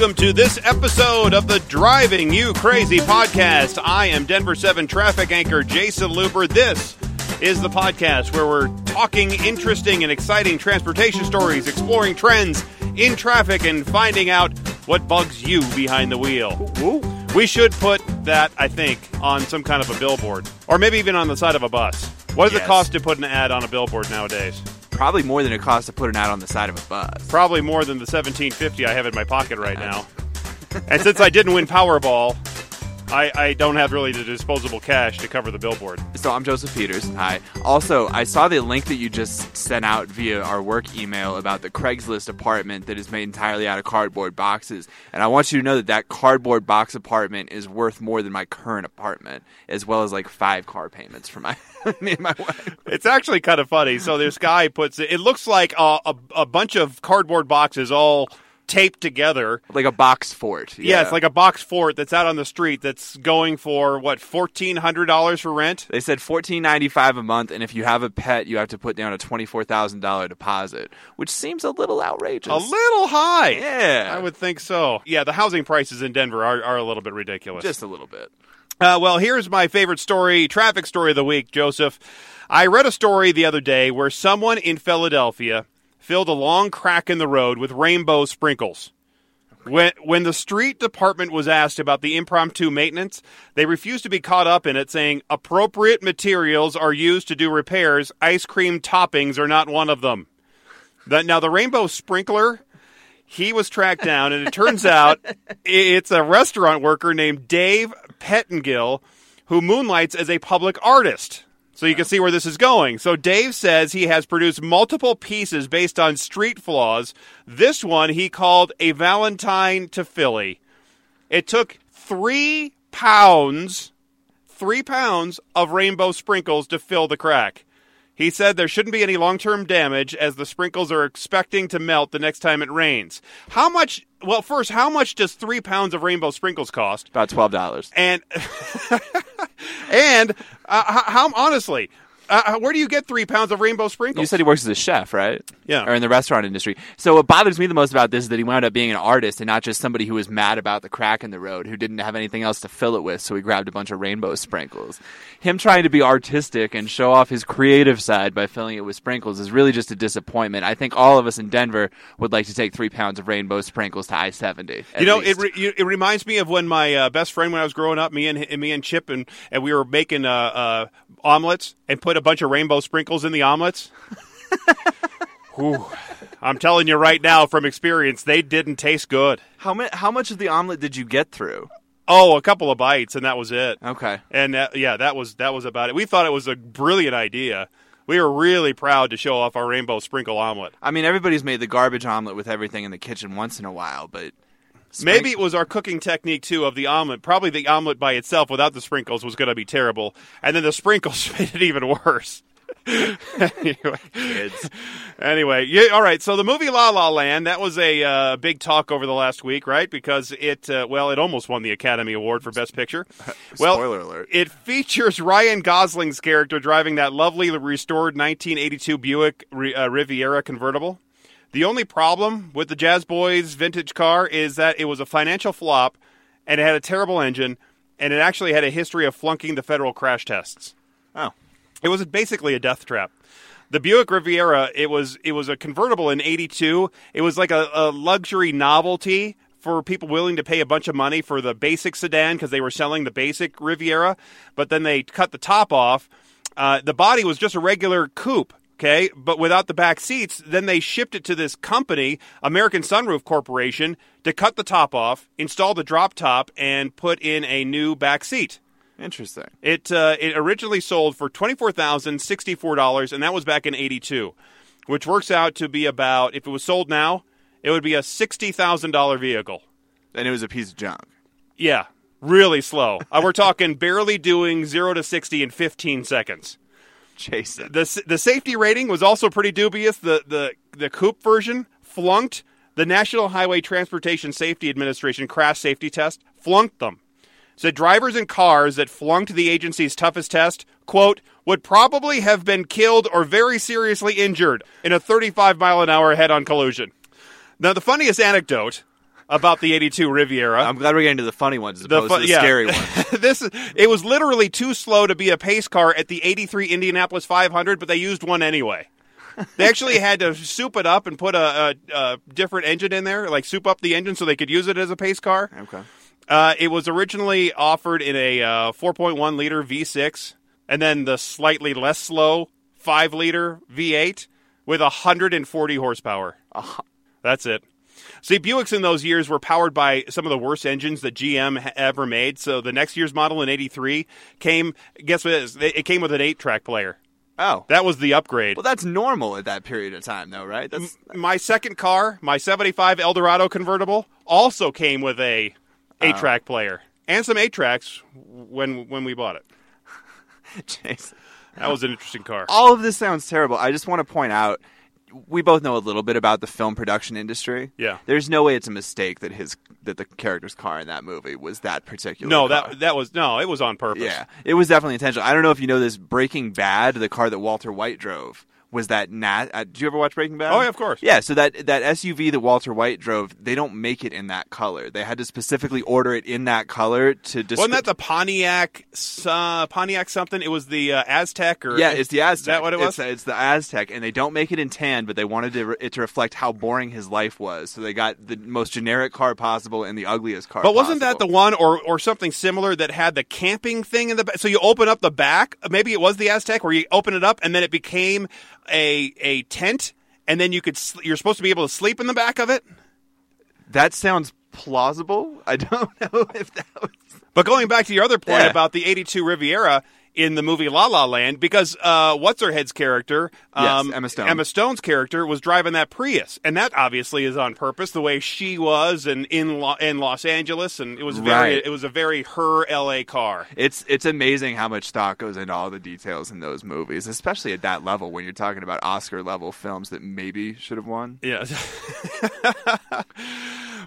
welcome to this episode of the Driving You Crazy podcast. I am Denver 7 traffic anchor Jason Luber. This is the podcast where we're talking interesting and exciting transportation stories, exploring trends in traffic, and finding out what bugs you behind the wheel. We should put that, I think, on some kind of a billboard, or maybe even on the side of a bus. What does it cost to put an ad on a billboard nowadays? Probably more than it costs to put an ad on the side of a bus. Probably more than the 1750 I have in my pocket right now. and since I didn't win Powerball, I, I don't have really the disposable cash to cover the billboard. So I'm Joseph Peters. Hi. Also, I saw the link that you just sent out via our work email about the Craigslist apartment that is made entirely out of cardboard boxes. And I want you to know that that cardboard box apartment is worth more than my current apartment, as well as like five car payments for my me and my wife. It's actually kind of funny. So this guy puts it, it looks like a, a, a bunch of cardboard boxes all taped together. Like a box fort. Yeah. it's like a box fort that's out on the street that's going for, what, $1,400 for rent? They said fourteen ninety five a month, and if you have a pet, you have to put down a twenty four thousand dollar deposit, which seems a little outrageous. A little high. Yeah. I would think so. Yeah, the housing prices in Denver are, are a little bit ridiculous. just a little bit. Uh, well, here's my favorite story, traffic story of the week, Joseph. I read a story the other day where someone in Philadelphia filled a long crack in the road with rainbow sprinkles. When, when the street department was asked about the impromptu maintenance, they refused to be caught up in it, saying appropriate materials are used to do repairs. Ice cream toppings are not one of them. The, now, the rainbow sprinkler, he was tracked down, and it turns out it's a restaurant worker named Dave Pettingill who moonlights as a public artist. So you can see where this is going. So Dave says he has produced multiple pieces based on street flaws. This one he called a Valentine to Philly. It took three pounds, three pounds of rainbow sprinkles to fill the crack. He said there shouldn't be any long term damage as the sprinkles are expecting to melt the next time it rains. How much? Well, first, how much does three pounds of rainbow sprinkles cost? About twelve dollars. And and uh, how, how honestly, uh, where do you get three pounds of rainbow sprinkles? You said he works as a chef, right? Yeah. Or in the restaurant industry. So what bothers me the most about this is that he wound up being an artist and not just somebody who was mad about the crack in the road, who didn't have anything else to fill it with, so he grabbed a bunch of rainbow sprinkles. Him trying to be artistic and show off his creative side by filling it with sprinkles is really just a disappointment. I think all of us in Denver would like to take three pounds of rainbow sprinkles to I seventy. You know, it, re- it reminds me of when my uh, best friend, when I was growing up, me and and me and Chip, and, and we were making uh, uh, omelets and put a bunch of rainbow sprinkles in the omelets. I'm telling you right now from experience, they didn't taste good. how, mu- how much of the omelet did you get through? Oh, a couple of bites, and that was it. Okay. And uh, yeah, that was that was about it. We thought it was a brilliant idea. We were really proud to show off our rainbow sprinkle omelet. I mean, everybody's made the garbage omelet with everything in the kitchen once in a while, but Maybe it was our cooking technique too of the omelet. Probably the omelet by itself without the sprinkles was going to be terrible, and then the sprinkles made it even worse. anyway, kids. anyway, yeah, all right. So the movie La La Land that was a uh, big talk over the last week, right? Because it uh, well, it almost won the Academy Award for Best Picture. Well, Spoiler alert. It features Ryan Gosling's character driving that lovely restored 1982 Buick uh, Riviera convertible. The only problem with the Jazz Boys vintage car is that it was a financial flop and it had a terrible engine and it actually had a history of flunking the federal crash tests. Oh. It was basically a death trap. The Buick Riviera, it was it was a convertible in '82. It was like a, a luxury novelty for people willing to pay a bunch of money for the basic sedan because they were selling the basic Riviera, but then they cut the top off. Uh, the body was just a regular coupe, okay, but without the back seats. Then they shipped it to this company, American Sunroof Corporation, to cut the top off, install the drop top, and put in a new back seat. Interesting. It uh, it originally sold for twenty four thousand sixty four dollars, and that was back in eighty two, which works out to be about if it was sold now, it would be a sixty thousand dollar vehicle. And it was a piece of junk. Yeah, really slow. Uh, we're talking barely doing zero to sixty in fifteen seconds. Jason. the The safety rating was also pretty dubious. The the the coupe version flunked the National Highway Transportation Safety Administration crash safety test. Flunked them. Said drivers in cars that flunked the agency's toughest test, quote, would probably have been killed or very seriously injured in a 35 mile an hour head on collision. Now, the funniest anecdote about the 82 Riviera. I'm glad we're getting to the funny ones as The opposed fu- to the yeah. scary ones. this is, it was literally too slow to be a pace car at the 83 Indianapolis 500, but they used one anyway. They actually had to soup it up and put a, a, a different engine in there, like soup up the engine so they could use it as a pace car. Okay. Uh, it was originally offered in a uh, 4.1 liter V6, and then the slightly less slow 5 liter V8 with 140 horsepower. That's it. See, Buicks in those years were powered by some of the worst engines that GM ever made. So the next year's model in '83 came. Guess what? It, is? it came with an eight-track player. Oh. That was the upgrade. well, that's normal at that period of time, though, right? That's my second car, my '75 Eldorado convertible, also came with a oh. eight-track player and some eight tracks when when we bought it. Jason. That was an interesting car. All of this sounds terrible. I just want to point out we both know a little bit about the film production industry. Yeah. There's no way it's a mistake that his that the character's car in that movie was that particular No, car. that that was no, it was on purpose. Yeah, it was definitely intentional. I don't know if you know this. Breaking Bad, the car that Walter White drove, was that nat. Uh, did you ever watch Breaking Bad? Oh, yeah, of course. Yeah, so that that SUV that Walter White drove, they don't make it in that color. They had to specifically order it in that color to. Descri- Wasn't that the Pontiac uh, Pontiac something? It was the uh, Aztek or Yeah, it's the Aztek. Is that what it was? It's, it's the Aztek, and they don't make it in tan, but they wanted to, it to reflect how boring his life was. So they got the most generic car possible and the ugliest car. But wasn't that the one or or something similar that had the camping thing in the back? So you open up the back, maybe it was the Aztek, where you open it up and then it became a a tent, and then you could sl- you're supposed to be able to sleep in the back of it. That sounds plausible. I don't know if that was. But going back to your other point Yeah. about the '82 Riviera in the movie La La Land, because uh, what's her head's character, Yes, um, Emma Stone. Emma Stone's character was driving that Prius, and that obviously is on purpose, the way she was, and in Lo- in Los Angeles, and it was very Right. it was a very her L.A. car. It's it's amazing how much thought goes into all the details in those movies, especially at that level when you're talking about Oscar level films that maybe should have won. Yeah.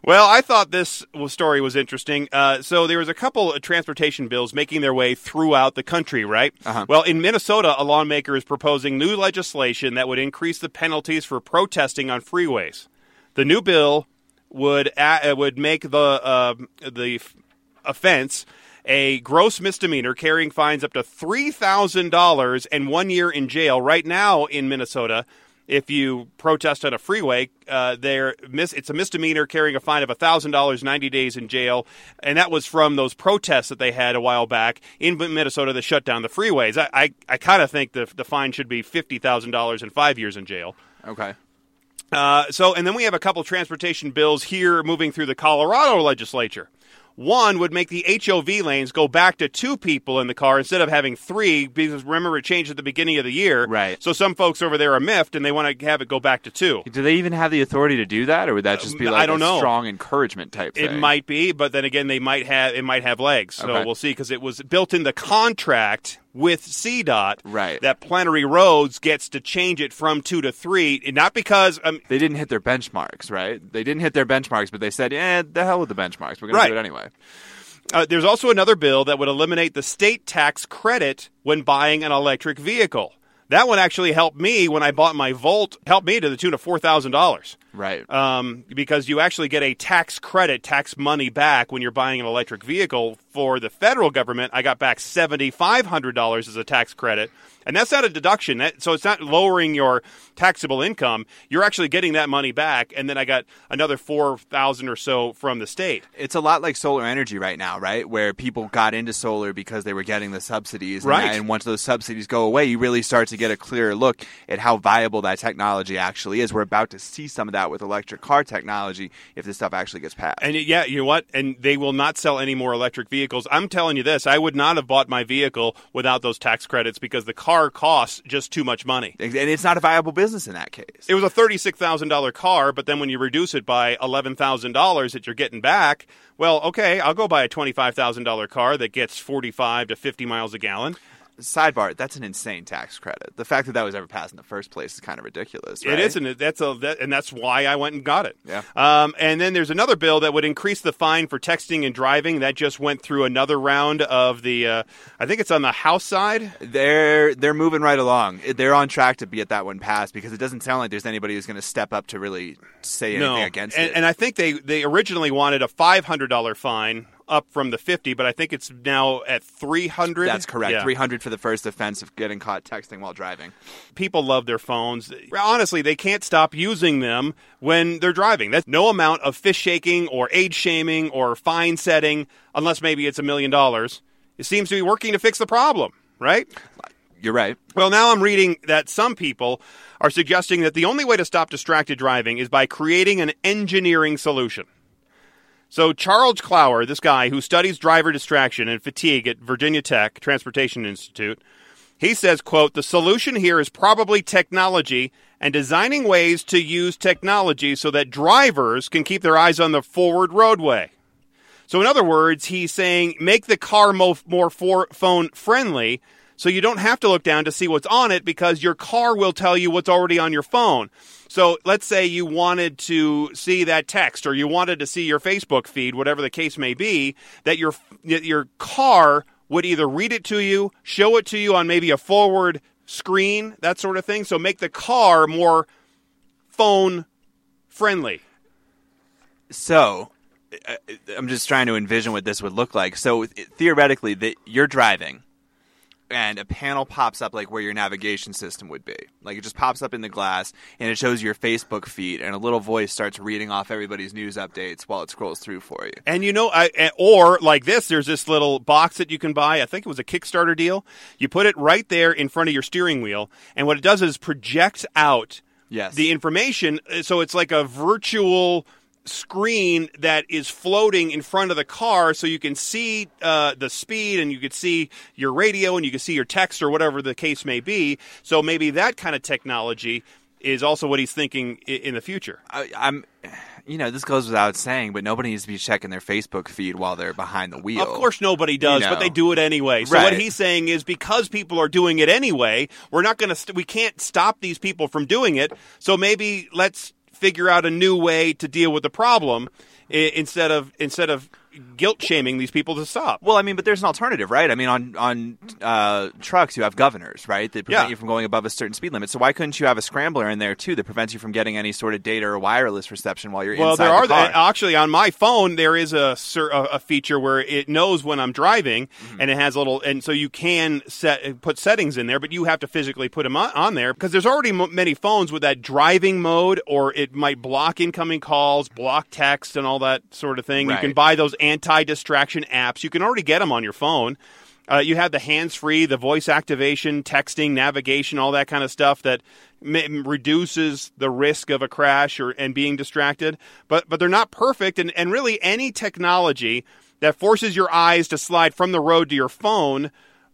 well, I thought this story was interesting. Uh, so there was a couple of transportation bills making their way throughout the country, right? Uh-huh. Well, in Minnesota, a lawmaker is proposing new legislation that would increase the penalties for protesting on freeways. The new bill would uh, would make the uh, the f- offense a gross misdemeanor, carrying fines up to three thousand dollars and one year in jail. Right now in Minnesota, if you protest on a freeway, uh, mis- it's a misdemeanor carrying a fine of thousand dollars, ninety days in jail, and that was from those protests that they had a while back in Minnesota that shut down the freeways. I I, I kind of think the the fine should be fifty thousand dollars and five years in jail. Okay. Uh, so, and then we have a couple transportation bills here moving through the Colorado legislature. One would make the HOV lanes go back to two people in the car instead of having three, because remember it changed at the beginning of the year. Right. So some folks over there are miffed and they want to have it go back to two. Do they even have the authority to do that, or would that just be Um, like I don't a know. strong encouragement type thing? It might be, but then again, they might have it might have legs. So Okay. we'll see because it was built in the contract with CDOT Right. that Plenary Roads gets to change it from two to three, not because um, They didn't hit their benchmarks, right? They didn't hit their benchmarks, but they said, "Yeah, the hell with the benchmarks. We're going Right. to do it anyway." Uh, there's also another bill that would eliminate the state tax credit when buying an electric vehicle. That one actually helped me when I bought my Volt. Helped me to the tune of four thousand dollars. Right. Um, because you actually get a tax credit, tax money back when you're buying an electric vehicle. For the federal government, I got back seventy five hundred dollars as a tax credit, and that's not a deduction. That, so it's not lowering your taxable income. You're actually getting that money back, and then I got another four thousand or so from the state. it's a lot like solar energy right now, right? Where people got into solar because they were getting the subsidies, and, Right. and once those subsidies go away, you really start to get a clearer look at how viable that technology actually is. We're about to see some of that with electric car technology if this stuff actually gets passed. And yeah, you know what? And they will not sell any more electric vehicles. I'm telling you this: I would not have bought my vehicle without those tax credits because the car costs just too much money. and it's not a viable business in that case. It was a thirty-six thousand dollar car, but then when you reduce it by eleven thousand dollars that you're getting back, well, okay, I'll go buy a twenty-five thousand dollar car that gets forty-five to fifty miles a gallon. Sidebar: That's an insane tax credit. The fact that that was ever passed in the first place is kind of ridiculous. Right? It isn't? That's a that, and that's why I went and got it. Yeah. Um, and then there's another bill that would increase the fine for texting and driving. That just went through another round of the. Uh, I think it's on the House side. They're they're moving right along. They're on track to be at that one passed because it doesn't sound like there's anybody who's going to step up to really say anything no, against and, it. and I think they they originally wanted a five hundred dollar fine up from the 50 but i think it's now at 300 That's correct. Yeah. 300 for the first offense of getting caught texting while driving. people love their phones honestly they can't stop using them when they're driving that's no amount of fish shaking or age shaming or fine setting unless maybe it's a million dollars it seems to be working to fix the problem right You're right. well, now I'm reading that some people are suggesting that the only way to stop distracted driving is by creating an engineering solution. So, Charles Klauer, this guy who studies driver distraction and fatigue at Virginia Tech Transportation Institute, he says, quote, the solution here is probably technology and designing ways to use technology so that drivers can keep their eyes on the forward roadway. So, in other words, he's saying make the car mo- more for- phone friendly so you don't have to look down to see what's on it because your car will tell you what's already on your phone. So, let's say you wanted to see that text or you wanted to see your Facebook feed, whatever the case may be, that your your car would either read it to you, show it to you on maybe a forward screen, that sort of thing. So, make the car more phone friendly. So, uh, I'm just trying to envision what this would look like. So, theoretically, that you're driving, and a panel pops up like where your navigation system would be. Like it just pops up in the glass, and it shows your Facebook feed, and a little voice starts reading off everybody's news updates while it scrolls through for you. And you know, I, eh, or like this, there's this little box that you can buy. I think it was a Kickstarter deal. You put it right there in front of your steering wheel, and what it does is projects out Yes. the information. So it's like a virtual screen that is floating in front of the car so you can see uh, the speed and you can see your radio and you can see your text or whatever the case may be so maybe that kind of technology is also what he's thinking i- in the future I, I'm, you know, this goes without saying, but nobody needs to be checking their Facebook feed while they're behind the wheel. Of course, nobody does, You but they do it anyway. So what he's saying is because people are doing it anyway, we're not going to. St- we can't stop these people from doing it. So maybe let's figure out a new way to deal with the problem instead of instead of guilt shaming these people to stop. Well, I mean, but there's an alternative, right? I mean, on on uh, trucks, you have governors, right, that prevent Yeah. you from going above a certain speed limit. So why couldn't you have a scrambler in there too that prevents you from getting any sort of data or wireless reception while you're inside? Well, inside there are the car? actually on my phone there is a a feature where it knows when I'm driving, Mm-hmm. and it has a little, and so you can set put settings in there, but you have to physically put them on, on there because there's already m- many phones with that driving mode, or it might block incoming calls, block text, and all that sort of thing. You can buy those anti-distraction apps. You can already get them on your phone. Uh, you have the hands-free, the voice activation, texting, navigation, all that kind of stuff that m- reduces the risk of a crash or and being distracted. But but they're not perfect, and and really any technology that forces your eyes to slide from the road to your phone,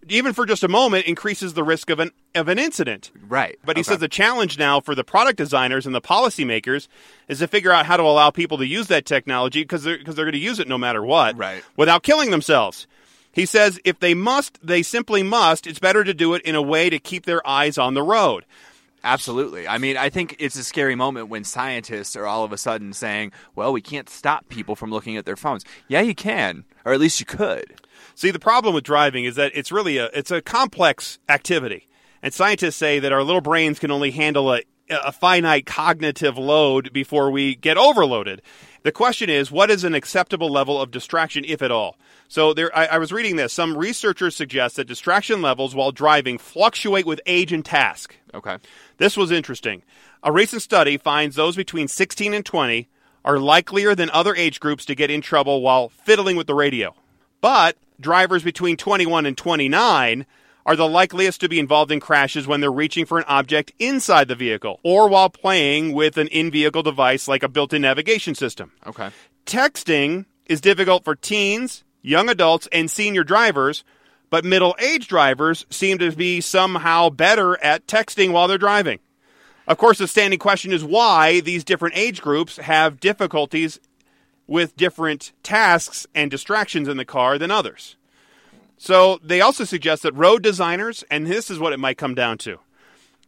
even for just a moment, increases the risk of an of an incident. right. But he Okay. says the challenge now for the product designers and the policymakers is to figure out how to allow people to use that technology because they're because they're going to use it no matter what, Right. Without killing themselves. He says if they must, they simply must. It's better to do it in a way to keep their eyes on the road. Absolutely. I mean, I think it's a scary moment when scientists are all of a sudden saying, "Well, we can't stop people from looking at their phones." Yeah, you can, or at least you could. See, the problem with driving is that it's really a it's a complex activity, and scientists say that our little brains can only handle a, a finite cognitive load before we get overloaded. The question is, what is an acceptable level of distraction, if at all? So, there, I, I was reading this. Some researchers suggest that distraction levels while driving fluctuate with age and task. Okay. This was interesting. A recent study finds those between 16 and 20 are likelier than other age groups to get in trouble while fiddling with the radio. But drivers between 21 and 29 are the likeliest to be involved in crashes when they're reaching for an object inside the vehicle or while playing with an in vehicle device like a built in navigation system. Okay. Texting is difficult for teens, young adults, and senior drivers, but middle aged drivers seem to be somehow better at texting while they're driving. Of course, the standing question is why these different age groups have difficulties with different tasks and distractions in the car than others. So they also suggest that road designers, and this is what it might come down to,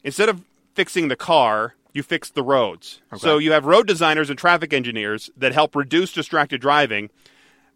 instead of fixing the car, you fix the roads. So you have road designers and traffic engineers that help reduce distracted driving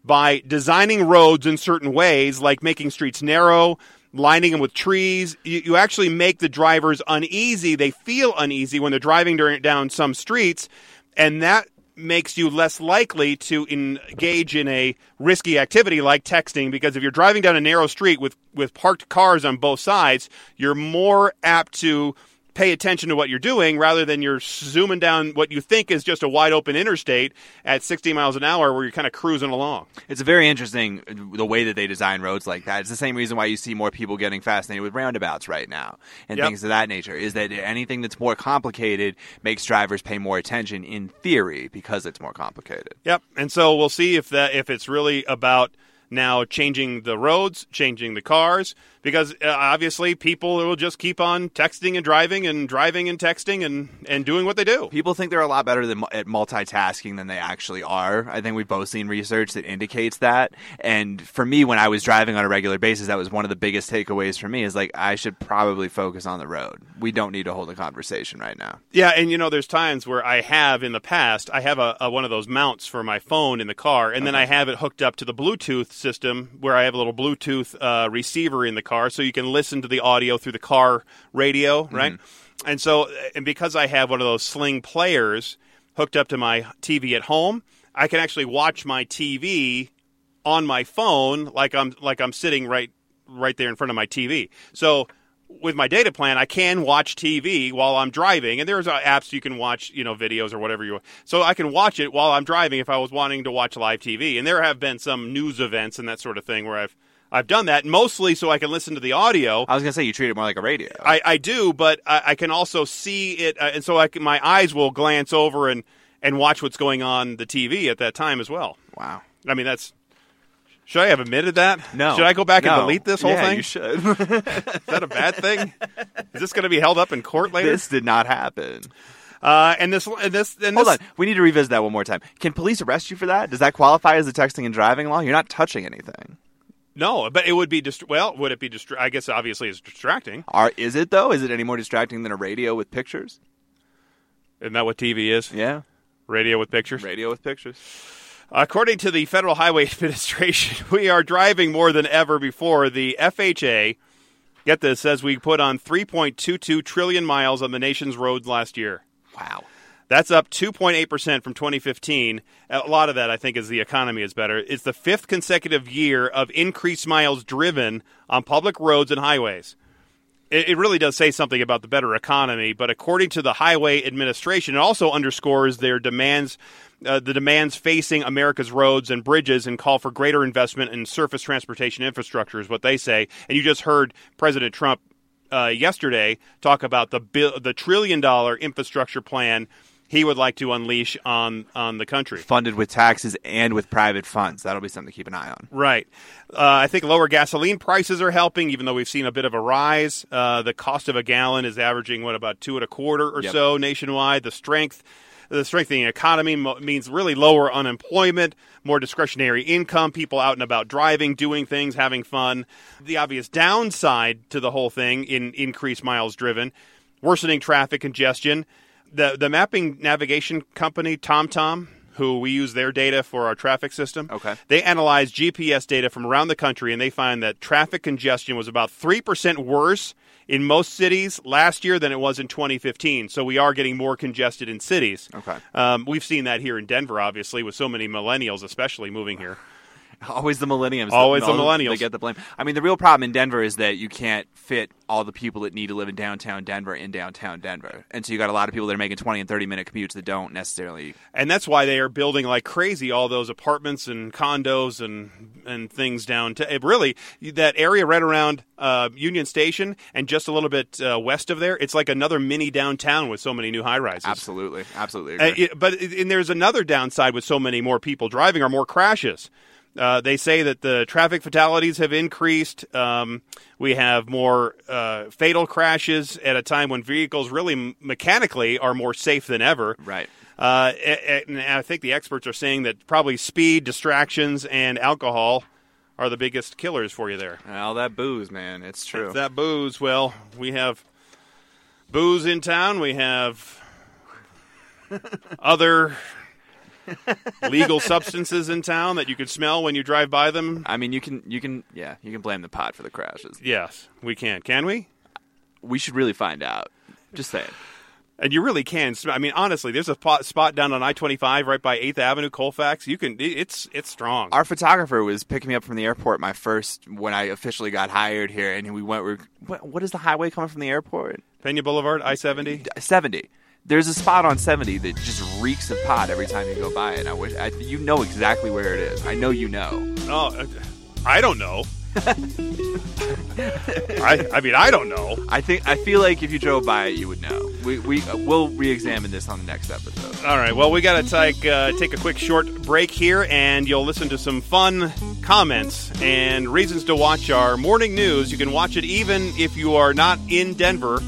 by designing roads in certain ways, like making streets narrow, lining them with trees. You, you actually make the drivers uneasy. They feel uneasy when they're driving during, down some streets, and that makes you less likely to engage in a risky activity like texting because if you're driving down a narrow street with, with parked cars on both sides, you're more apt to pay attention to what you're doing rather than you're zooming down what you think is just a wide open interstate at 60 miles an hour where you're kind of cruising along. It's very interesting the way that they design roads like that. It's the same reason why you see more people getting fascinated with roundabouts right now and Yep. things of that nature. Is that anything that's more complicated makes drivers pay more attention in theory because it's more complicated. Yep. And so we'll see if that if it's really about now changing the roads, changing the cars, because uh, obviously people will just keep on texting and driving and driving and texting and, and doing what they do. People think they're a lot better than, at multitasking than they actually are. I think we've both seen research that indicates that. And for me, when I was driving on a regular basis, that was one of the biggest takeaways for me. Is like I should probably focus on the road. We don't need to hold a conversation right now. Yeah, and you know, there's times where I have in the past, I have a, a one of those mounts for my phone in the car, and then I have it hooked up to the Bluetooth system where I have a little Bluetooth uh, receiver in the car, so you can listen to the audio through the car radio, right? And so, and because I have one of those Sling players hooked up to my TV at home, I can actually watch my TV on my phone like I'm like I'm sitting right right there in front of my TV. So with my data plan, I can watch TV while I'm driving, and there's uh, apps you can watch, you know, videos or whatever you want. So I can watch it while I'm driving if I was wanting to watch live TV. And there have been some news events and that sort of thing where I've I've done that mostly so I can listen to the audio. I was gonna say you treat it more like a radio. I, I do, but I, I can also see it, uh, and so I can, my eyes will glance over and and watch what's going on the TV at that time as well. wow. I mean, that's. Should I have admitted that? No. Should I go back and No. delete this whole Yeah, thing? You should. Is that a bad thing? Is this going to be held up in court later? this did not happen. Uh, and this, and this, and Hold this. on. We need to revisit that one more time. Can police arrest you for that? Does that qualify as a texting and driving law? You're not touching anything. No, but it would be dist- well. Would it be distra- I guess obviously it's distracting. Are is it though? Is it any more distracting than a radio with pictures? Isn't that what TV is? Yeah. Radio with pictures. Radio with pictures. According to the Federal Highway Administration, we are driving more than ever before. The FHA, get this, says we put on 3.22 trillion miles on the nation's roads last year. Wow. That's up 2.8% from 2015. A lot of that, I think, is the economy is better. It's the fifth consecutive year of increased miles driven on public roads and highways. It, it really does say something about the better economy, but according to the Highway Administration, it also underscores their demands, uh, the demands facing America's roads and bridges, and call for greater investment in surface transportation infrastructure, is what they say. And you just heard President Trump uh, yesterday talk about the bill, the trillion dollar infrastructure plan he would like to unleash on on the country. Funded with taxes and with private funds. That'll be something to keep an eye on. Right. Uh, I think lower gasoline prices are helping, even though we've seen a bit of a rise. Uh, the cost of a gallon is averaging what about two and a quarter or Yep. so nationwide. The strength. The strengthening economy mo- means really lower unemployment, more discretionary income, people out and about driving, doing things, having fun. The obvious downside to the whole thing in increased miles driven, worsening traffic congestion. The the mapping navigation company TomTom, who we use their data for our traffic system, Okay. they analyzed GPS data from around the country and they find that traffic congestion was about 3% worse in most cities last year than it was in 2015. So we are getting more congested in cities. Okay. Um, we've seen that here in Denver, obviously, with so many millennials, especially moving here. Always the millennials. Always the No, millennials. They get the blame. I mean, the real problem in Denver is that you can't fit all the people that need to live in downtown Denver in downtown Denver, and so you got a lot of people that are making twenty and thirty minute commutes that don't necessarily. And that's why they are building like crazy all those apartments and condos and and things down to really that area right around uh, Union Station and just a little bit uh, west of there. It's like another mini downtown with so many new high rises. Absolutely, absolutely. Uh, it- but and there's another downside with so many more people driving are more crashes. Uh, they say that the traffic fatalities have increased. Um, we have more uh, fatal crashes at a time when vehicles really m- mechanically are more safe than ever. right. Uh, and I think the experts are saying that probably speed, distractions, and alcohol are the biggest killers for you there. All that booze, man. It's true. It's that booze. Well, we have booze in town. We have other legal substances in town that you can smell when you drive by them. I mean, you can, you can, yeah, you can blame the pot for the crashes. Yes, we can. Can we? We should really find out. Just saying. And you really can. sm- I mean, honestly, there's a spot, down on I-25 right by 8th Avenue, Colfax. You can. It's it's strong. Our photographer was picking me up from the airport. My first when I officially got hired here, and we went. We're, what, what is the highway coming from the airport? Pena Boulevard, I-70. Seventy. There's a spot on seventy that just reeks of pot every time you go by it. I wish I, you know exactly where it is. I know you know. Oh, uh, I don't know. I I mean, I don't know. I think I feel like if you drove by it, you would know. We we uh, we'll re-examine this on the next episode. All right. Well, we got to take uh, take a quick short break here, and you'll listen to some fun comments and reasons to watch our morning news. You can watch it even if you are not in Denver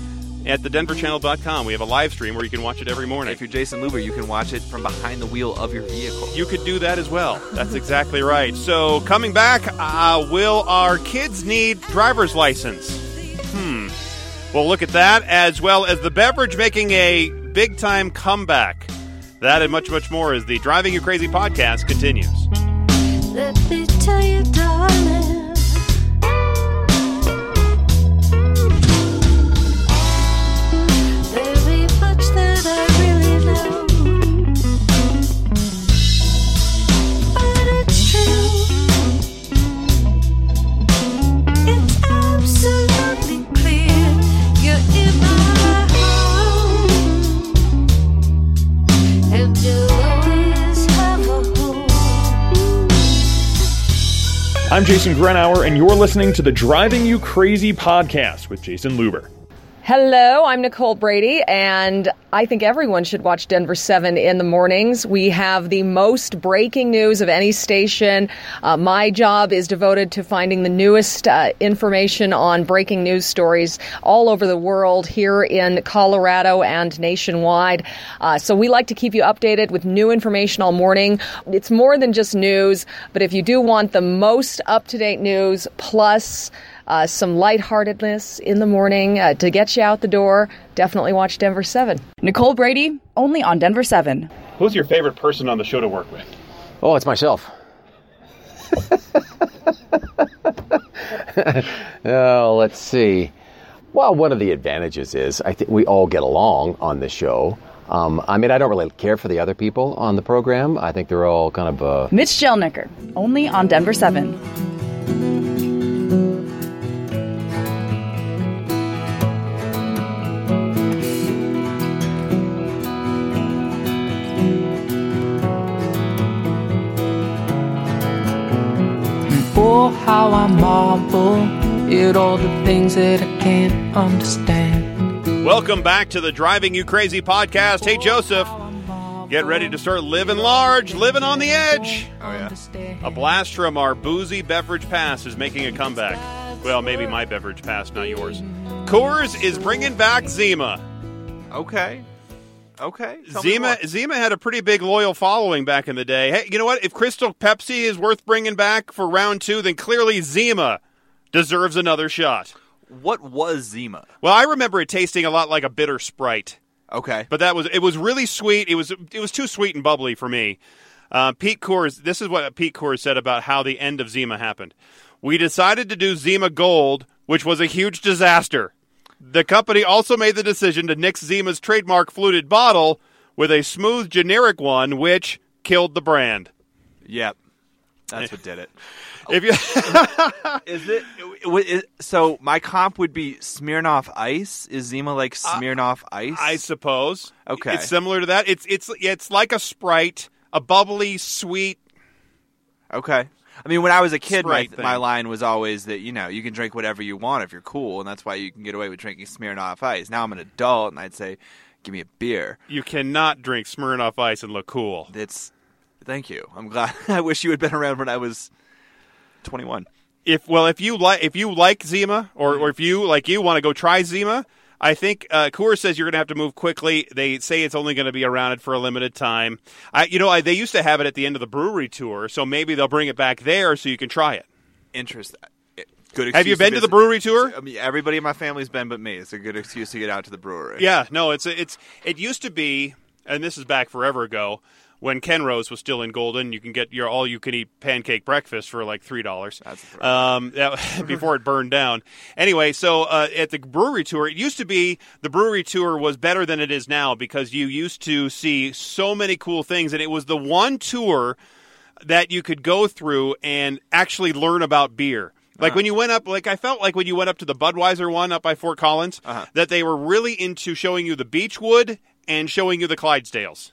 at thedenverchannel.com. We have a live stream where you can watch it every morning. If you're Jason Luber, you can watch it from behind the wheel of your vehicle. You could do that as well. That's exactly right. So, coming back, uh, will our kids need driver's license? Hmm. We'll look at that as well as the beverage making a big time comeback. That and much, much more as the Driving You Crazy podcast continues. Let me tell you, darling. Jason Grenauer, and you're listening to the Driving You Crazy podcast with Jason Luber. Hello, I'm Nicole Brady, and I think everyone should watch Denver 7 in the mornings. We have the most breaking news of any station. Uh, my job is devoted to finding the newest uh, information on breaking news stories all over the world, here in Colorado and nationwide. Uh, so we like to keep you updated with new information all morning. It's more than just news, but if you do want the most up to date news plus uh, some lightheartedness in the morning uh, to get you out the door, definitely watch Denver 7. Nicole Brady, only on Denver 7. Who's your favorite person on the show to work with? Oh, it's myself. oh, let's see. Well, one of the advantages is I think we all get along on the show. Um, I mean, I don't really care for the other people on the program. I think they're all kind of uh, Mitch Jelniker, only on Denver 7. Oh, how I marvel at all the things that I can't understand. Welcome back to the Driving You Crazy podcast. Hey, Joseph. Get ready to start living large, living on the edge. Oh yeah. A blast from our boozy beverage pass is making a comeback. Well, maybe my beverage pass, not yours. Coors is bringing back Zima. Okay. Okay. Zima. Zima had a pretty big loyal following back in the day. Hey, you know what? If Crystal Pepsi is worth bringing back for round two, then clearly Zima deserves another shot. What was Zima? Well, I remember it tasting a lot like a bitter Sprite. Okay. but that was it was really sweet. It was it was too sweet and bubbly for me. Uh, Pete Coors. This is what Pete Coors said about how the end of Zima happened. We decided to do Zima Gold, which was a huge disaster. The company also made the decision to nix Zima's trademark fluted bottle with a smooth generic one, which killed the brand. Yep. That's what did it. If you Is it, so? My comp would be Smirnoff Ice. Is Zima like Smirnoff Ice? I suppose. Okay. It's similar to that. It's it's it's like a Sprite, a bubbly, sweet. Okay. I mean, when I was a kid, my, my line was always that you know you can drink whatever you want if you're cool, and that's why you can get away with drinking Smirnoff Ice. Now I'm an adult, and I'd say, give me a beer. You cannot drink Smirnoff Ice and look cool. It's thank you. I'm glad. I wish you had been around when I was 21. if well if you like if you like Zima or, mm-hmm. or if you like you want to go try Zima, I think uh, Coors says you're going to have to move quickly. They say it's only going to be around it for a limited time. I you know I, they used to have it at the end of the brewery tour, so maybe they'll bring it back there so you can try it. Interest. Good. Have you been to the brewery tour? I mean, everybody in my family's been, but me. It's a good excuse to get out to the brewery. Yeah, no, it's it's it used to be, and this is back forever ago when Ken Rose was still in Golden. You can get your all you can eat pancake breakfast for like three dollars. Um, that, before it burned down. Anyway, so uh, at the brewery tour, it used to be the brewery tour was better than it is now because you used to see so many cool things, and it was the one tour that you could go through and actually learn about beer. Like when you went up, like I felt like when you went up to the Budweiser one up by Fort Collins, that they were really into showing you the Beechwood and showing you the Clydesdales.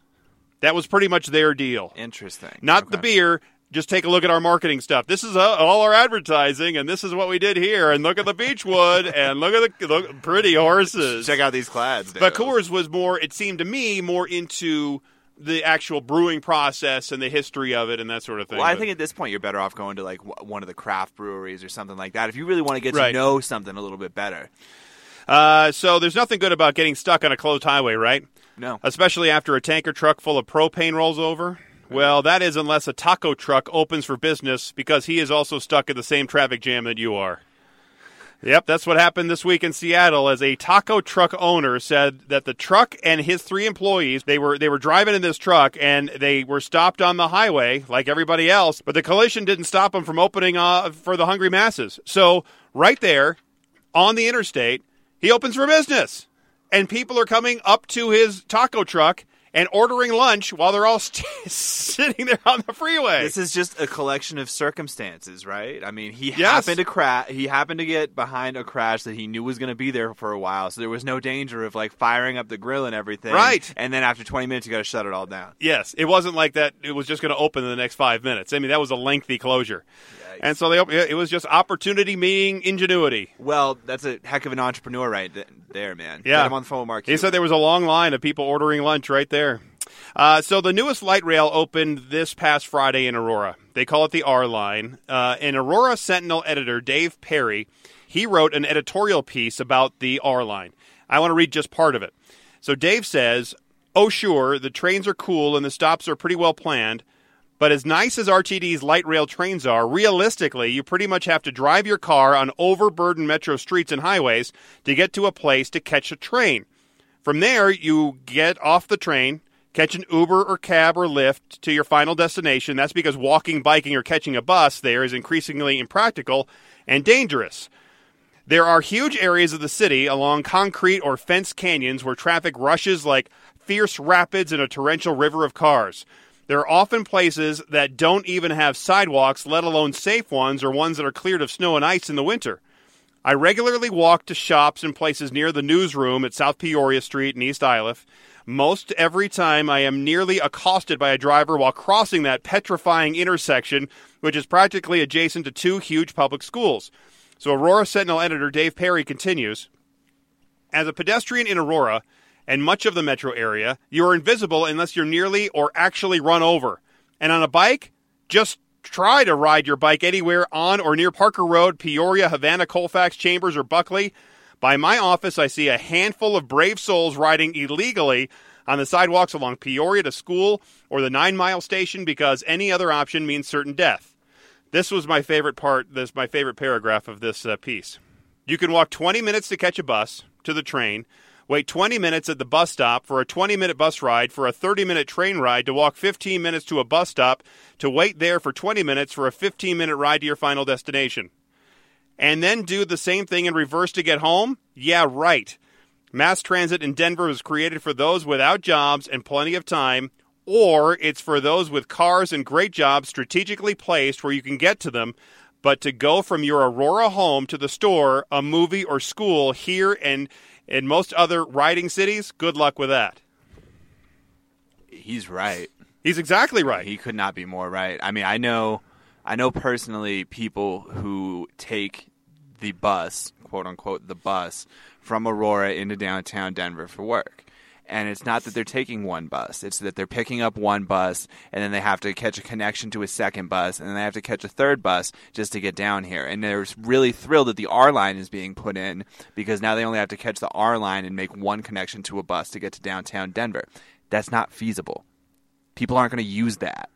That was pretty much their deal. Interesting. Not the beer. Just take a look at our marketing stuff. This is uh, all our advertising, and this is what we did here. And look at the Beechwood, and look at the look, pretty horses. Check out these clads. But Coors was more. It seemed to me more into the actual brewing process and the history of it and that sort of thing. Well, I But- think at this point you're better off going to like w- one of the craft breweries or something like that if you really want to get Right. to know something a little bit better. Uh, so there's nothing good about getting stuck on a closed highway, right? No. Especially after a tanker truck full of propane rolls over. Well, that is unless a taco truck opens for business because he is also stuck in the same traffic jam that you are. Yep, that's what happened this week in Seattle as a taco truck owner said that the truck and his three employees, they were they were driving in this truck and they were stopped on the highway like everybody else, but the collision didn't stop them from opening uh, for the hungry masses. So, right there on the interstate, he opens for business. And people are coming up to his taco truck and ordering lunch while they're all st- sitting there on the freeway. This is just a collection of circumstances, right? I mean, he Yes. happened to crash. He happened to get behind a crash that he knew was going to be there for a while, so there was no danger of like firing up the grill and everything. Right. And then after 20 minutes, you got to shut it all down. Yes, it wasn't like that. It was just going to open in the next five minutes. I mean, that was a lengthy closure, and so they it was just opportunity meeting ingenuity. Well, that's a heck of an entrepreneur right th- there, man. Yeah. Get him on the phone with Mark. He said there was a long line of people ordering lunch right there. Uh, so the newest light rail opened this past Friday in Aurora. They call it the R line. Uh, and Aurora Sentinel editor Dave Perry, he wrote an editorial piece about the R line. I want to read just part of it. So Dave says, "Oh sure, the trains are cool and the stops are pretty well planned." But as nice as RTD's light rail trains are, realistically, you pretty much have to drive your car on overburdened metro streets and highways to get to a place to catch a train. From there, you get off the train, catch an Uber or cab or Lyft to your final destination. That's because walking, biking, or catching a bus there is increasingly impractical and dangerous. There are huge areas of the city along concrete or fenced canyons where traffic rushes like fierce rapids in a torrential river of cars. There are often places that don't even have sidewalks, let alone safe ones or ones that are cleared of snow and ice in the winter. I regularly walk to shops and places near the newsroom at South Peoria Street in East Iliff. Most every time I am nearly accosted by a driver while crossing that petrifying intersection, which is practically adjacent to two huge public schools. So Aurora Sentinel editor Dave Perry continues As a pedestrian in Aurora and much of the metro area, you are invisible unless you're nearly or actually run over. And on a bike, just try to ride your bike anywhere on or near Parker Road, Peoria, Havana, Colfax, Chambers, or Buckley. By my office, I see a handful of brave souls riding illegally on the sidewalks along Peoria to school or the Nine Mile Station because any other option means certain death. This was my favorite part. This my favorite paragraph of this uh, piece. You can walk 20 minutes to catch a bus to the train, wait 20 minutes at the bus stop for a 20 minute bus ride, for a 30 minute train ride, to walk 15 minutes to a bus stop, to wait there for 20 minutes for a 15 minute ride to your final destination. And then do the same thing in reverse to get home? Yeah, right. Mass transit in Denver was created for those without jobs and plenty of time, or it's for those with cars and great jobs strategically placed where you can get to them. But to go from your Aurora home to the store, a movie, or school here and in most other riding cities, good luck with that. He's right. He's exactly right. He could not be more right. I mean, I know, I know personally people who take the bus, quote unquote, the bus from Aurora into downtown Denver for work. And it's not that they're taking one bus; it's that they're picking up one bus, and then they have to catch a connection to a second bus, and then they have to catch a third bus just to get down here. And they're really thrilled that the R line is being put in because now they only have to catch the R line and make one connection to a bus to get to downtown Denver. That's not feasible people aren't going to use that.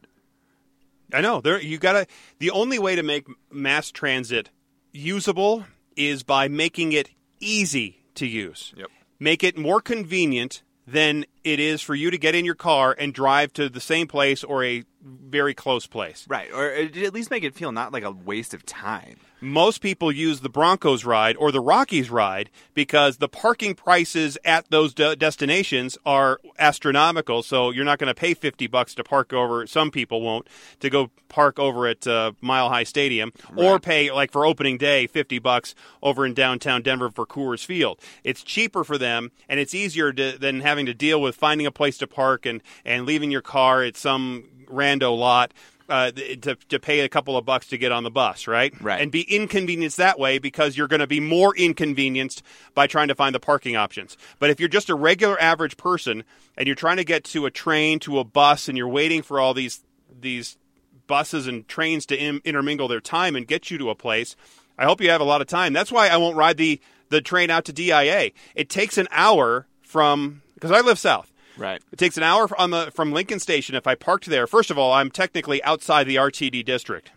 I know. There you got to the only way to make mass transit usable is by making it easy to use. Yep. Make it more convenient than it is for you to get in your car and drive to the same place or a very close place. Right, or at least make it feel not like a waste of time. Most people use the Broncos ride or the Rockies ride because the parking prices at those de- destinations are astronomical. So you're not going to pay 50 bucks to park over, some people won't, to go park over at uh, Mile High Stadium or pay, like for opening day, 50 bucks over in downtown Denver for Coors Field. It's cheaper for them and it's easier to, than having to deal with finding a place to park and, and leaving your car at some rando lot. Uh, to, to pay a couple of bucks to get on the bus, right? Right. And be inconvenienced that way because you're going to be more inconvenienced by trying to find the parking options. But if you're just a regular average person and you're trying to get to a train, to a bus, and you're waiting for all these these buses and trains to in, intermingle their time and get you to a place, I hope you have a lot of time. That's why I won't ride the the train out to DIA. It takes an hour from because I live south. Right. It takes an hour on the from Lincoln Station if I parked there. First of all, I'm technically outside the RTD district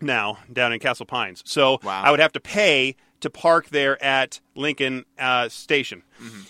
now, down in Castle Pines. So Wow. I would have to pay to park there at Lincoln uh, Station.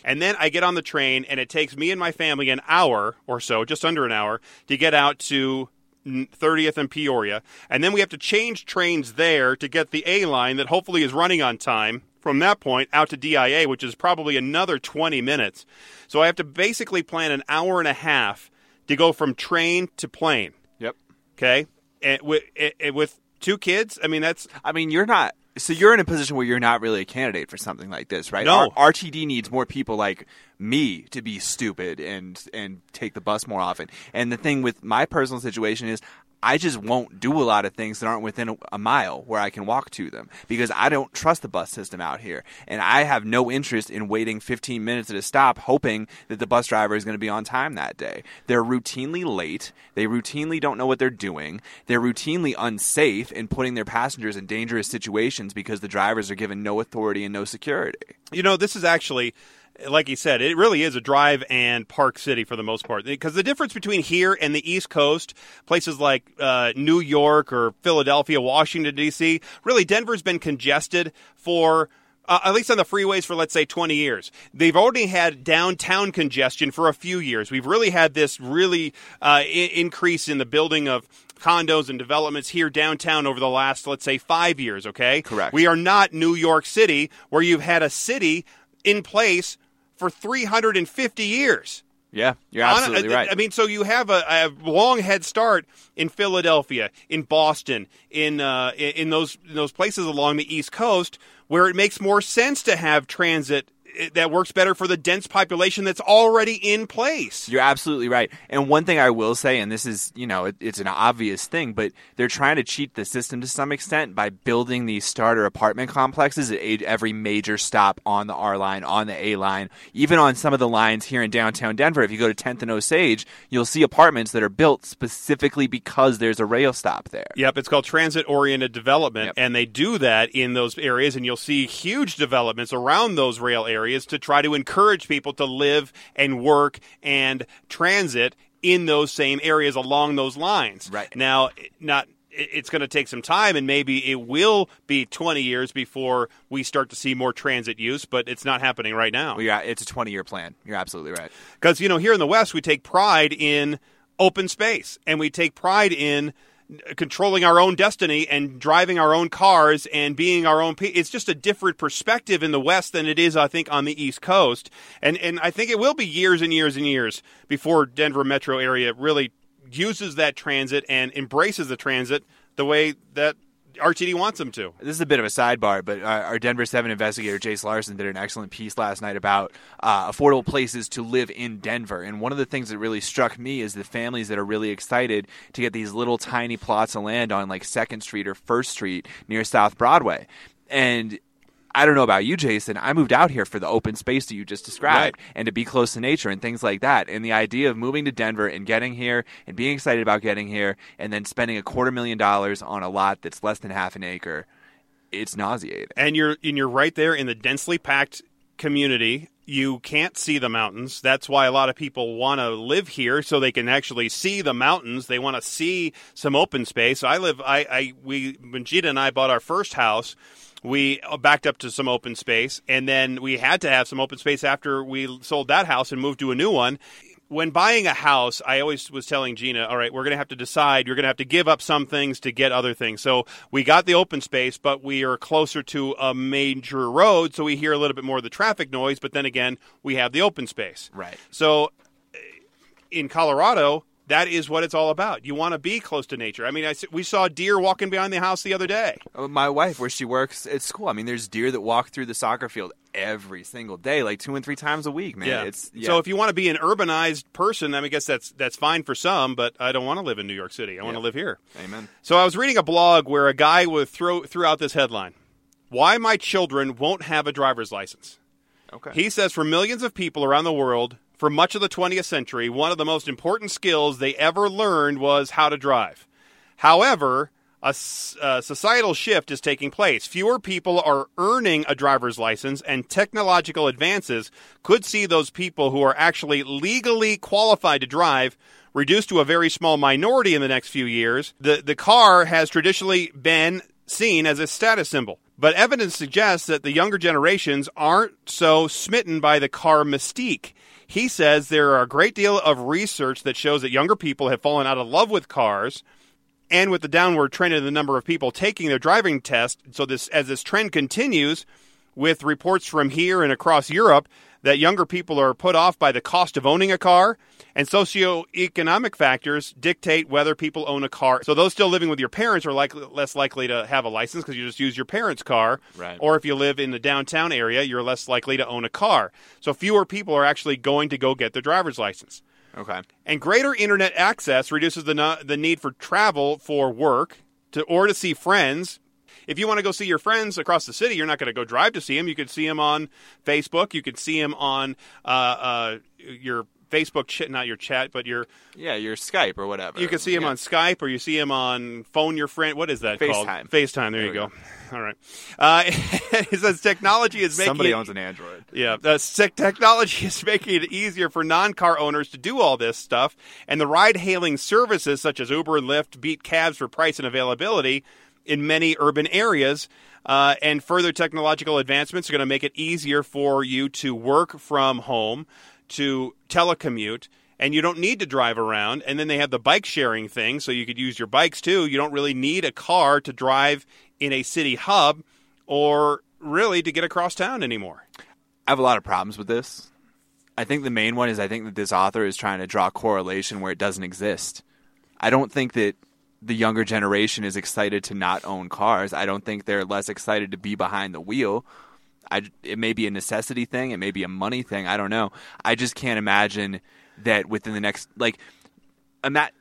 And then I get on the train, and it takes me and my family an hour or so, just under an hour, to get out to 30th and Peoria. And then we have to change trains there to get the A line that hopefully is running on time from that point out to DIA, which is probably another 20 minutes. So I have to basically plan an hour and a half to go from train to plane. Yep. Okay, and with, and with two kids, I mean that's I mean, you're not. So you're in a position where you're not really a candidate for something like this, right? No. R- RTD needs more people like me to be stupid and and take the bus more often. And the thing with my personal situation is. I just won't do a lot of things that aren't within a, a mile where I can walk to them because I don't trust the bus system out here. And I have no interest in waiting 15 minutes at a stop hoping that the bus driver is going to be on time that day. They're routinely late. They routinely don't know what they're doing. They're routinely unsafe in putting their passengers in dangerous situations because the drivers are given no authority and no security. You know, this is actually, like you said, it really is a drive and park city for the most part. Because the difference between here and the East Coast, places like uh, New York or Philadelphia, Washington, D.C., really, Denver's been congested for. Uh, at least on the freeways for let's say 20 years they've already had downtown congestion for a few years we've really had this really uh, I- increase in the building of condos and developments here downtown over the last let's say five years okay Correct. we are not new york city where you've had a city in place for 350 years Yeah, you're absolutely I, right. I mean, so you have a, a long head start in Philadelphia, in Boston, in uh, in in those in those places along the East Coast where it makes more sense to have transit that works better for the dense population that's already in place. You're absolutely right. And one thing I will say, and this is, you know, it, it's an obvious thing, but they're trying to cheat the system to some extent by building these starter apartment complexes at every major stop on the R line, on the A line, even on some of the lines here in downtown Denver. If you go to 10th and Osage, you'll see apartments that are built specifically because there's a rail stop there. Yep, it's called transit oriented development, Yep. and they do that in those areas, and you'll see huge developments around those rail areas to try to encourage people to live and work and transit in those same areas along those lines. Right. Now, not it's going to take some time and maybe it will be 20 years before we start to see more transit use but it's not happening right now Well, yeah, it's a 20 year plan. You're absolutely right. because you know here in the west we take pride in open space and we take pride in controlling our own destiny and driving our own cars and being our own pe- it's just a different perspective in the west than it is i think on the east coast. And and i think it will be years and years and years before denver metro area really uses that transit and embraces the transit the way that rtd wants them to This is a bit of a sidebar, but our, our Denver 7 investigator, Jace Larson, did an excellent piece last night about uh, affordable places to live in Denver. And one of the things that really struck me is the families that are really excited to get these little tiny plots of land on like 2nd Street or 1st Street near South Broadway. And I don't know about you, Jason. I moved out here for the open space that you just described and to be close to nature and things like that. And the idea of moving to Denver and getting here and being excited about getting here and then spending a quarter million dollars on a lot that's less than half an acre, it's nauseating. and you're and you're right there in the densely packed community. You can't see the mountains. That's why a lot of people want to live here so they can actually see the mountains. They want to see some open space. I live. I. I we when Gita and I bought our first house. We backed up to some open space, and then we had to have some open space after we sold that house and moved to a new one when buying a house, I always was telling Gina, all right, we're going to have to decide. You're going to have to give up some things to get other things. So we got the open space, but we are closer to a major road, so we hear a little bit more of the traffic noise. But then again, we have the open space. Right. So in Colorado, that is what it's all about. You want to be close to nature. I mean, I, we saw deer walking behind the house the other day. Uh, My wife, where she works at school, I mean, there's deer that walk through the soccer field every single day, like two and three times a week, man. It's yeah. So if you want to be an urbanized person, I mean, I guess that's that's fine for some, but I don't want to live in New York City. I want to live here. Amen. So I was reading a blog where a guy would throw threw out this headline: "Why my children won't have a driver's license." Okay. He says for millions of people around the world, for much of the 20th century, one of the most important skills they ever learned was how to drive. However, a societal shift is taking place. Fewer people are earning a driver's license, and technological advances could see those people who are actually legally qualified to drive reduced to a very small minority in the next few years. The, the car has traditionally been seen as a status symbol. But evidence suggests that the younger generations aren't so smitten by the car mystique. He says there are a great deal of research that shows that younger people have fallen out of love with cars and with the downward trend in the number of people taking their driving test. So this as this trend continues with reports from here and across Europe that younger people are put off by the cost of owning a car and socioeconomic factors dictate whether people own a car. So those still living with your parents are likely less likely to have a license because you just use your parents' car. Right. Or if you live in the downtown area, you're less likely to own a car. So fewer people are actually going to go get their driver's license. Okay. And greater internet access reduces the no- the need for travel for work to or to see friends. If you want to go see your friends across the city, you're not going to go drive to see them. You could see them on Facebook. You could see them on uh, uh, your Facebook chat, not your chat, but your. Yeah, your Skype or whatever. You can see him Yeah. on Skype, or you see him on phone your friend. What is that called? FaceTime. FaceTime. There, you we go. All right. Uh, it says technology is making Somebody owns an Android. yeah, tech- technology is making it easier for non-car owners to do all this stuff, and the ride-hailing services such as Uber and Lyft beat cabs for price and availability in many urban areas. Uh, and further technological advancements are going to make it easier for you to work from home, to telecommute, and you don't need to drive around. And then they have the bike sharing thing, so you could use your bikes too. You don't really need a car to drive in a city hub or really to get across town anymore. I have a lot of problems with this. I think the main one is I think that this author is trying to draw correlation where it doesn't exist. I don't think that the younger generation is excited to not own cars. I don't think they're less excited to be behind the wheel. I, it may be a necessity thing. It may be a money thing. I don't know. I just can't imagine that within the next like, I'm not.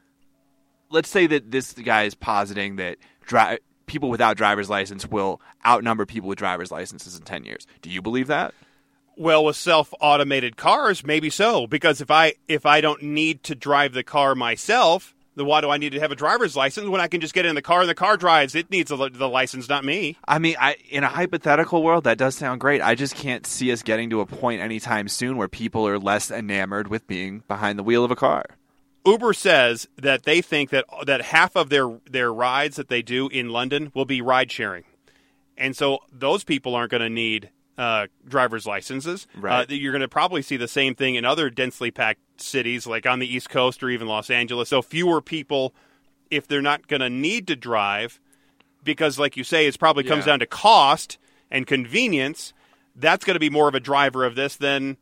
Let's say that this guy is positing that people without driver's license will outnumber people with driver's licenses in ten years. Do you believe that? Well, with self-automated cars, maybe so. Because if I if I don't need to drive the car myself, then why do I need to have a driver's license when I can just get in the car and the car drives? It needs the, the license, not me. I mean, I, in a hypothetical world, that does sound great. I just can't see us getting to a point anytime soon where people are less enamored with being behind the wheel of a car. Uber says that they think that that half of their their rides that they do in London will be ride sharing, and so those people aren't going to need uh, driver's licenses. Right. Uh, you're going to probably see the same thing in other densely packed cities, like on the East Coast or even Los Angeles. So fewer people, if they're not going to need to drive, because like you say, it probably comes Yeah. down to cost and convenience. That's going to be more of a driver of this than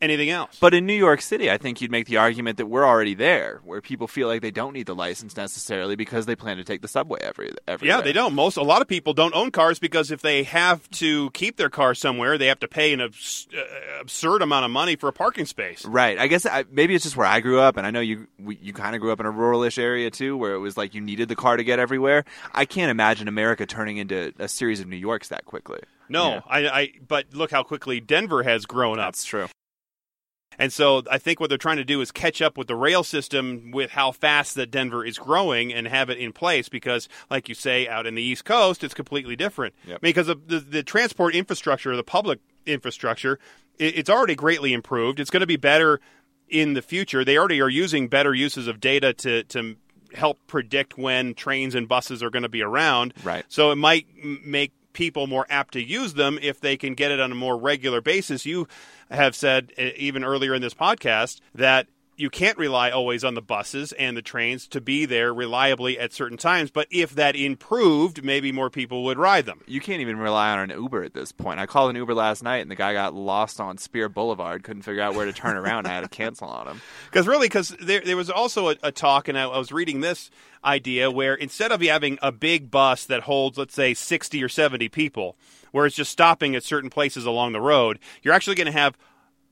anything else. But in New York City, I think you'd make the argument that we're already there, where people feel like they don't need the license necessarily because they plan to take the subway every every Yeah, they don't. Most a lot of people don't own cars because if they have to keep their car somewhere, they have to pay an abs- uh, absurd amount of money for a parking space. Right. I guess I, maybe it's just where I grew up, and I know you we, you kind of grew up in a ruralish area too, where it was like you needed the car to get everywhere. I can't imagine America turning into a series of New Yorks that quickly. No, Yeah. I, I. But look how quickly Denver has grown up, That's true. And so I think what they're trying to do is catch up with the rail system with how fast that Denver is growing and have it in place. Because, like you say, out in the East Coast, it's completely different. Yep. Because of the, the transport infrastructure, the public infrastructure. It, it's already greatly improved. It's going to be better in the future. They already are using better uses of data to to help predict when trains and buses are going to be around. Right. So it might make people more apt to use them if they can get it on a more regular basis. You have said uh, even earlier in this podcast that you can't rely always on the buses and the trains to be there reliably at certain times, but if that improved, maybe more people would ride them. You can't even rely on an Uber at this point. I called an Uber last night, and the guy got lost on Speer Boulevard, couldn't figure out where to turn around. I had to cancel on him. Because really, because there, there was also a, a talk, and I, I was reading this idea where instead of having a big bus that holds, let's say, 60 or 70 people, where it's just stopping at certain places along the road, you're actually going to have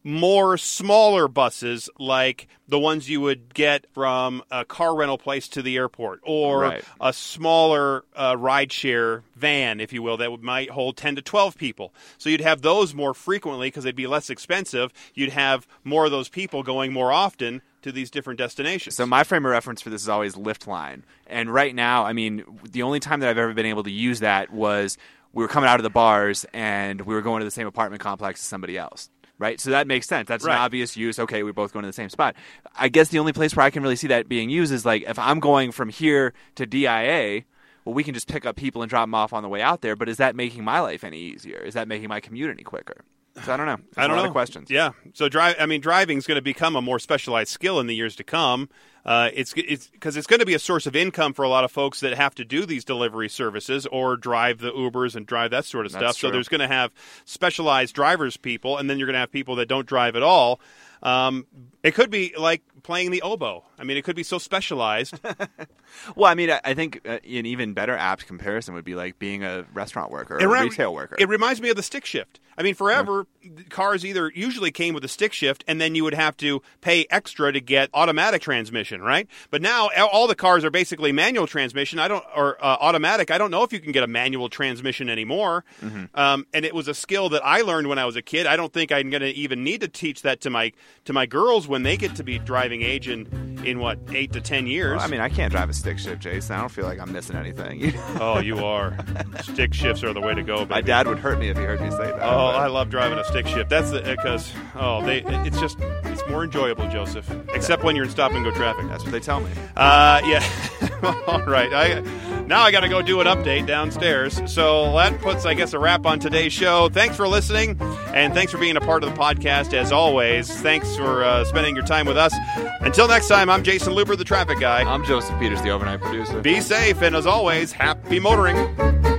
more smaller buses like the ones you would get from a car rental place to the airport or Right. a smaller uh, rideshare van, if you will, that might hold 10 to 12 people. So you'd have those more frequently because they'd be less expensive. You'd have more of those people going more often to these different destinations. So my frame of reference for this is always Lyft Line. And right now, I mean, the only time that I've ever been able to use that was we were coming out of the bars and we were going to the same apartment complex as somebody else. Right, so that makes sense. That's Right. an obvious use. Okay, we're both going to the same spot. I guess the only place where I can really see that being used is like if I'm going from here to DIA. Well, we can just pick up people and drop them off on the way out there. But is that making my life any easier? Is that making my commute any quicker? So I don't know. There's I don't a lot know. of questions. Yeah. So drive. I mean, driving is going to become a more specialized skill in the years to come. Uh, it's it's because it's going to be a source of income for a lot of folks that have to do these delivery services or drive the Ubers and drive that sort of That's stuff. So there's going to have specialized drivers people, and then you're going to have people that don't drive at all. Um, it could be like playing the oboe. I mean, it could be so specialized. Well, I mean, I, I think uh, an even better apt comparison would be like being a restaurant worker or It a retail worker. It reminds me of the stick shift. I mean, forever cars either usually came with a stick shift, and then you would have to pay extra to get automatic transmission, right? But now all- the cars are basically manual transmission. I don't or uh, automatic. I don't know if you can get a manual transmission anymore. Mm-hmm. Um, and it was a skill that I learned when I was a kid. I don't think I'm going to even need to teach that to my to my girls when they get to be driving age in in what eight to ten years. Well, I mean, I can't drive a stick shift, Jason. I don't feel like I'm missing anything. oh, you are. Stick shifts are the way to go. My dad would hurt me if he heard me say that. Oh, but- I love driving a stick shift. That's the because oh, they it's just it's more enjoyable, Joseph. Except when you're in stop and go traffic. That's what they tell me. Uh, yeah. All right. I now I got to go do an update downstairs. So that puts, I guess, a wrap on today's show. Thanks for listening, and thanks for being a part of the podcast as always. Thanks for uh, spending your time with us. Until next time, I'm Jason Luber, the traffic guy. I'm Joseph Peters, the overnight producer. Be safe, and as always, happy motoring.